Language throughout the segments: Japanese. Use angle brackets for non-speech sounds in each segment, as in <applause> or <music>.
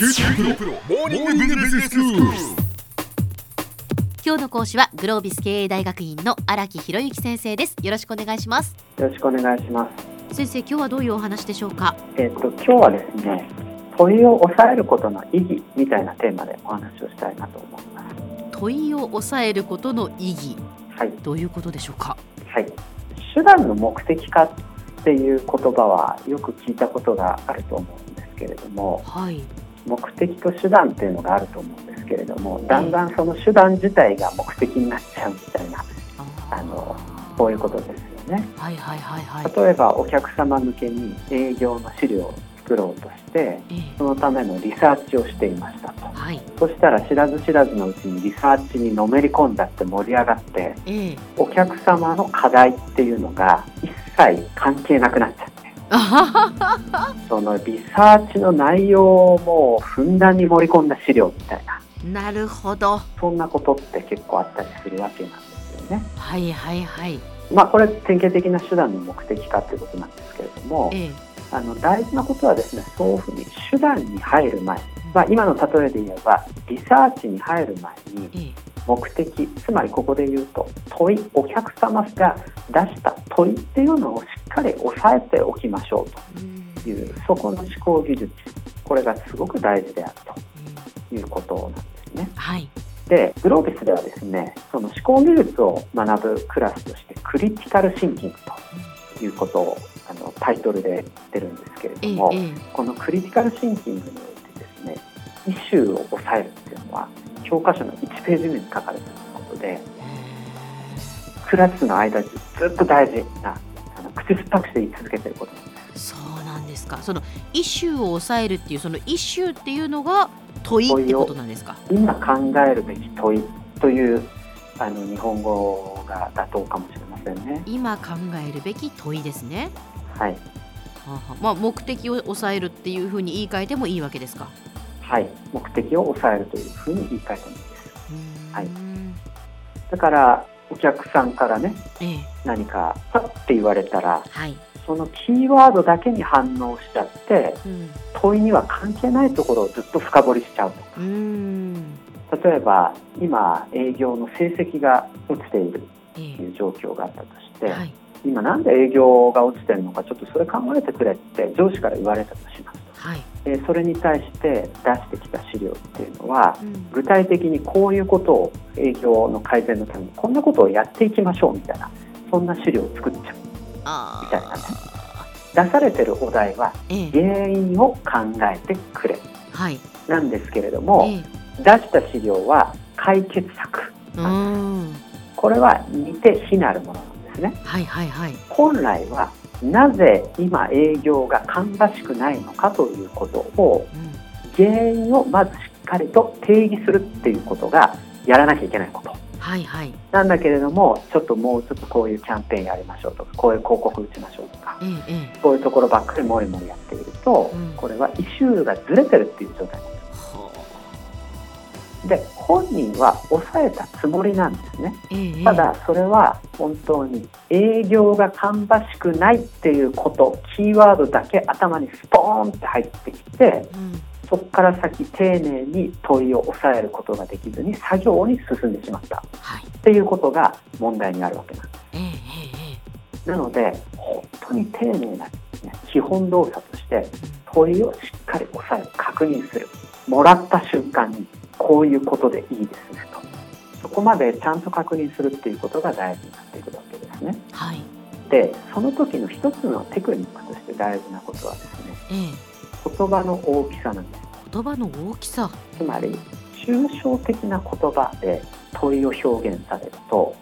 キューティープロモーニングビジネススク今日の講師はグロービス経営大学院の荒木博之先生です。よろしくお願いします。よろしくお願いします。先生今日はどういうお話でしょうか？えっ、と今日はですね、問いを抑えることの意義みたいなテーマでお話をしたいなと思います。問いを抑えることの意義。はい。どういうことでしょうか？はい。手段の目的化っていう言葉はよく聞いたことがあると思うんですけれども、はい目的と手段っていうのがあると思うんですけれども、だんだんその手段自体が目的になっちゃうみたいなああのそういうことですよね。はいはいはいはい。例えばお客様向けに営業の資料を作ろうとして、ええ。そのためのリサーチをしていましたと。はい。そしたら知らず知らずのうちにリサーチにのめり込んだって盛り上がってええ。お客様の課題っていうのが一切関係なくなっちゃってあははは <laughs> そのリサーチの内容をもうふんだんに盛り込んだ資料みたいな。なるほど。そんなことって結構あったりするわけなんですよね。はいはいはい。まあこれ典型的な手段の目的化っていうことなんですけれどもええ。あの大事なことはですねそういうふうに手段に入る前、まあ、今の例えで言えばリサーチに入る前にええ目的つまりここで言うと問いお客様が出した問いっていうのをしっかり押さえておきましょううんと。いうそこの思考技術。これがすごく大事であるうんと。いうことなんですね。はい。でグロービスではですねその思考技術を学ぶクラスとしてクリティカルシンキングということをあのタイトルで言ってるんですけれどええも、ええ。このクリティカルシンキングにおいてですねイシューを抑えるっていうのは教科書の1ページ目に書かれていることでクラスの間中ずっと大事なあの口酸っぱくして言い続けてること。なんですそうなんですか。そのイシューを抑えるっていうそのイシューっていうのが問いってことなんですか？今考えるべき問いというあの日本語が妥当かもしれませんね。今考えるべき問いですね。はい、はあはあ。まあ目的を抑えるっていうふうに言い換えてもいいわけですか？はい、目的を抑えるというふうに言い換えてもいいです。はい。だからお客さんからねええ。何かパッて言われたらはい、そのキーワードだけに反応しちゃってうん、問いには関係ないところをずっと深掘りしちゃううーん。例えば今営業の成績が落ちているえという状況があったとして、えはい。今なんで営業が落ちてるのかちょっとそれ考えてくれって上司から言われたとしますはい、でそれに対して出してきた資料っていうのはうん。具体的にこういうことを営業の改善のためにこんなことをやっていきましょうみたいなそんな資料を作っちゃう。あみたいなね。ー出されてるお題はええ。原因を考えてくれ。はい。なんですけれども、ええ。出した資料は解決策。これは似て非なるものなんですね。はいはいはい。本来はなぜ今営業が芳しくないのかということをうん原因をまずしっかりと定義するっていうことがやらなきゃいけないこと。はいはい。なんだけれどもちょっともうちょっとこういうキャンペーンやりましょうと。かこういう広告打ちましょうとか。ええええ。そういうところばっかりもりもりやっていると、うん。これはイシューがずれてるっていう状態。なんではすで本人は抑えたつもりなんですね。あええただそれは本当に営業が芳しくないっていうことキーワードだけ頭にスポーンって入ってきてうん。そこから先丁寧に問いを抑えることができずに作業に進んでしまった。はい。っていうことが問題にあるわけなんです。えええなので本当に丁寧な、ね、基本動作として問いをしっかり抑える確認する。もらった瞬間にこういうことでいいですねと。そこまでちゃんと確認するっていうことが大事になっていくわけですね。えはい。でその時の一つのテクニックとして大事なことはですねええ。言葉の大きさなんです。言葉の大きさ。つまり抽象的な言葉で問いを表現されると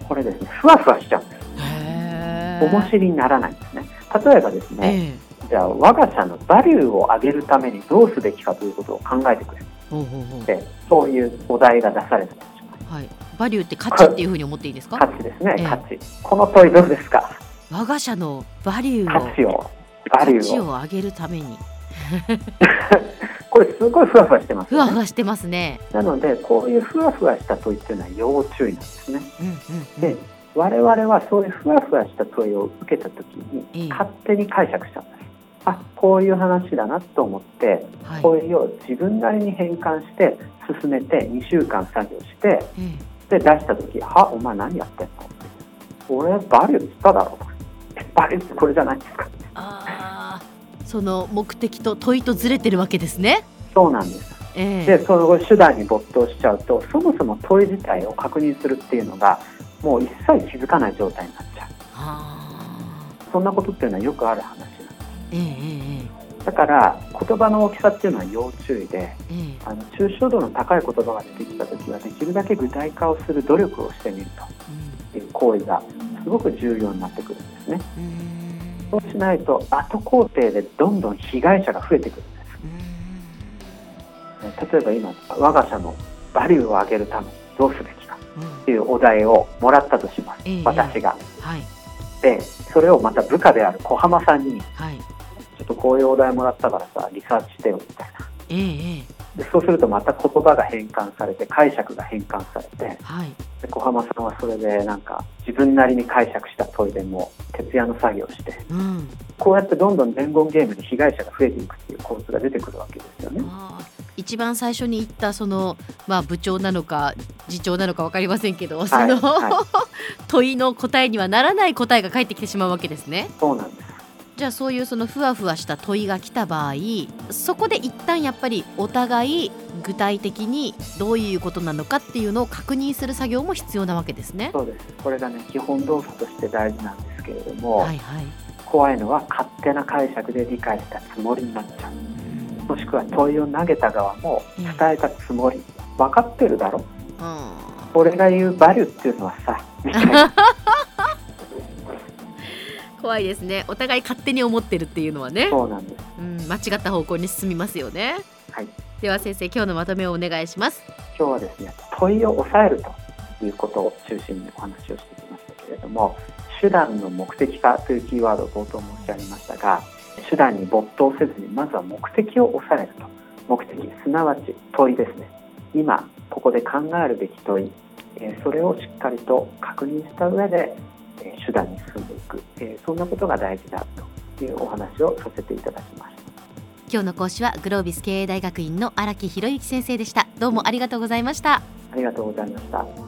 えこれですねふわふわしちゃうんです。えへえ。面白にならないんですね。例えばですね、ええ。じゃあ我が社のバリューを上げるためにどうすべきかということを考えてくれほうほうほう。てそういうお題が出されたとしますはい。バリューって価値っていうふうに思っていいですか？価値ですね、ええ。価値。この問いどうですか？我が社のバリューを価値をバリュ価値ーをを上げるために。<laughs> これすごいふわふわしてますね。わふわしてますね。なのでこういうふわふわした問いっていうのは要注意なんですね。うんうんうん。で我々はそういうふわふわした問いを受けた時ええ。に勝手に解釈しちゃうんですあこういう話だなと思ってはい。問いを自分なりに変換して進めて2週間作業してえで出した時「はお前何やってんの?」って「俺バリューっつっただろ」とか「えバリューってこれじゃないですか」あー。その目的と問いとずれてるわけですね。そうなんです。ええ。でその手段に没頭しちゃうとそもそも問い自体を確認するっていうのがもう一切気づかない状態になっちゃう。あそんなことっていうのはよくある話だから言葉の大きさっていうのは要注意であの抽象度の高い言葉が出てきた時はできるだけ具体化をする努力をしてみるという行為がすごく重要になってくるんですね。そうしないと後工程でどんどん被害者が増えてくるんです。例えば今我が社のバリューを上げるためにどうすべきかっていうお題をもらったとします、ええ。私が。はい。でそれをまた部下である小浜さんにはいこういうお題もらったからさリサーチしてよみたいな。ええええ。でそうするとまた言葉が変換されて解釈が変換されてはい。で小浜さんはそれでなんか自分なりに解釈した問いでも徹夜の作業をしてうん。こうやってどんどん伝言ゲームで被害者が増えていくっていう構図が出てくるわけですよね。一番最初に言ったその、まあ、部長なのか次長なのか分かりませんけど、その、は <laughs> 問いの答えにはならない答えが返ってきてしまうわけですね。そうなんですじゃあそういうそのふわふわした問いが来た場合そこで一旦やっぱりお互い具体的にどういうことなのかっていうのを確認する作業も必要なわけですね。そうです。これがね基本動作として大事なんですけれども、はいはい。怖いのは勝手な解釈で理解したつもりになっちゃう。もしくは問いを投げた側も伝えたつもり分かってるだろ。うん。俺が言うバリューっていうのはさみたいな怖いですね。お互い勝手に思ってるっていうのはね、そうなんですうん、間違った方向に進みますよね。はいでは先生今日のまとめをお願いします。今日はですね問いを抑えるということを中心にお話をしてきましたけれども手段の目的化というキーワードを冒頭申し上げましたが手段に没頭せずにまずは目的を抑えると目的すなわち問いですね今ここで考えるべき問いえーそれをしっかりと確認した上でえー手段に進んでいくえーそんなことが大事だというお話をさせていただきました今日の講師はグロービス経営大学院の荒木博之先生でした。どうもありがとうございました。ありがとうございました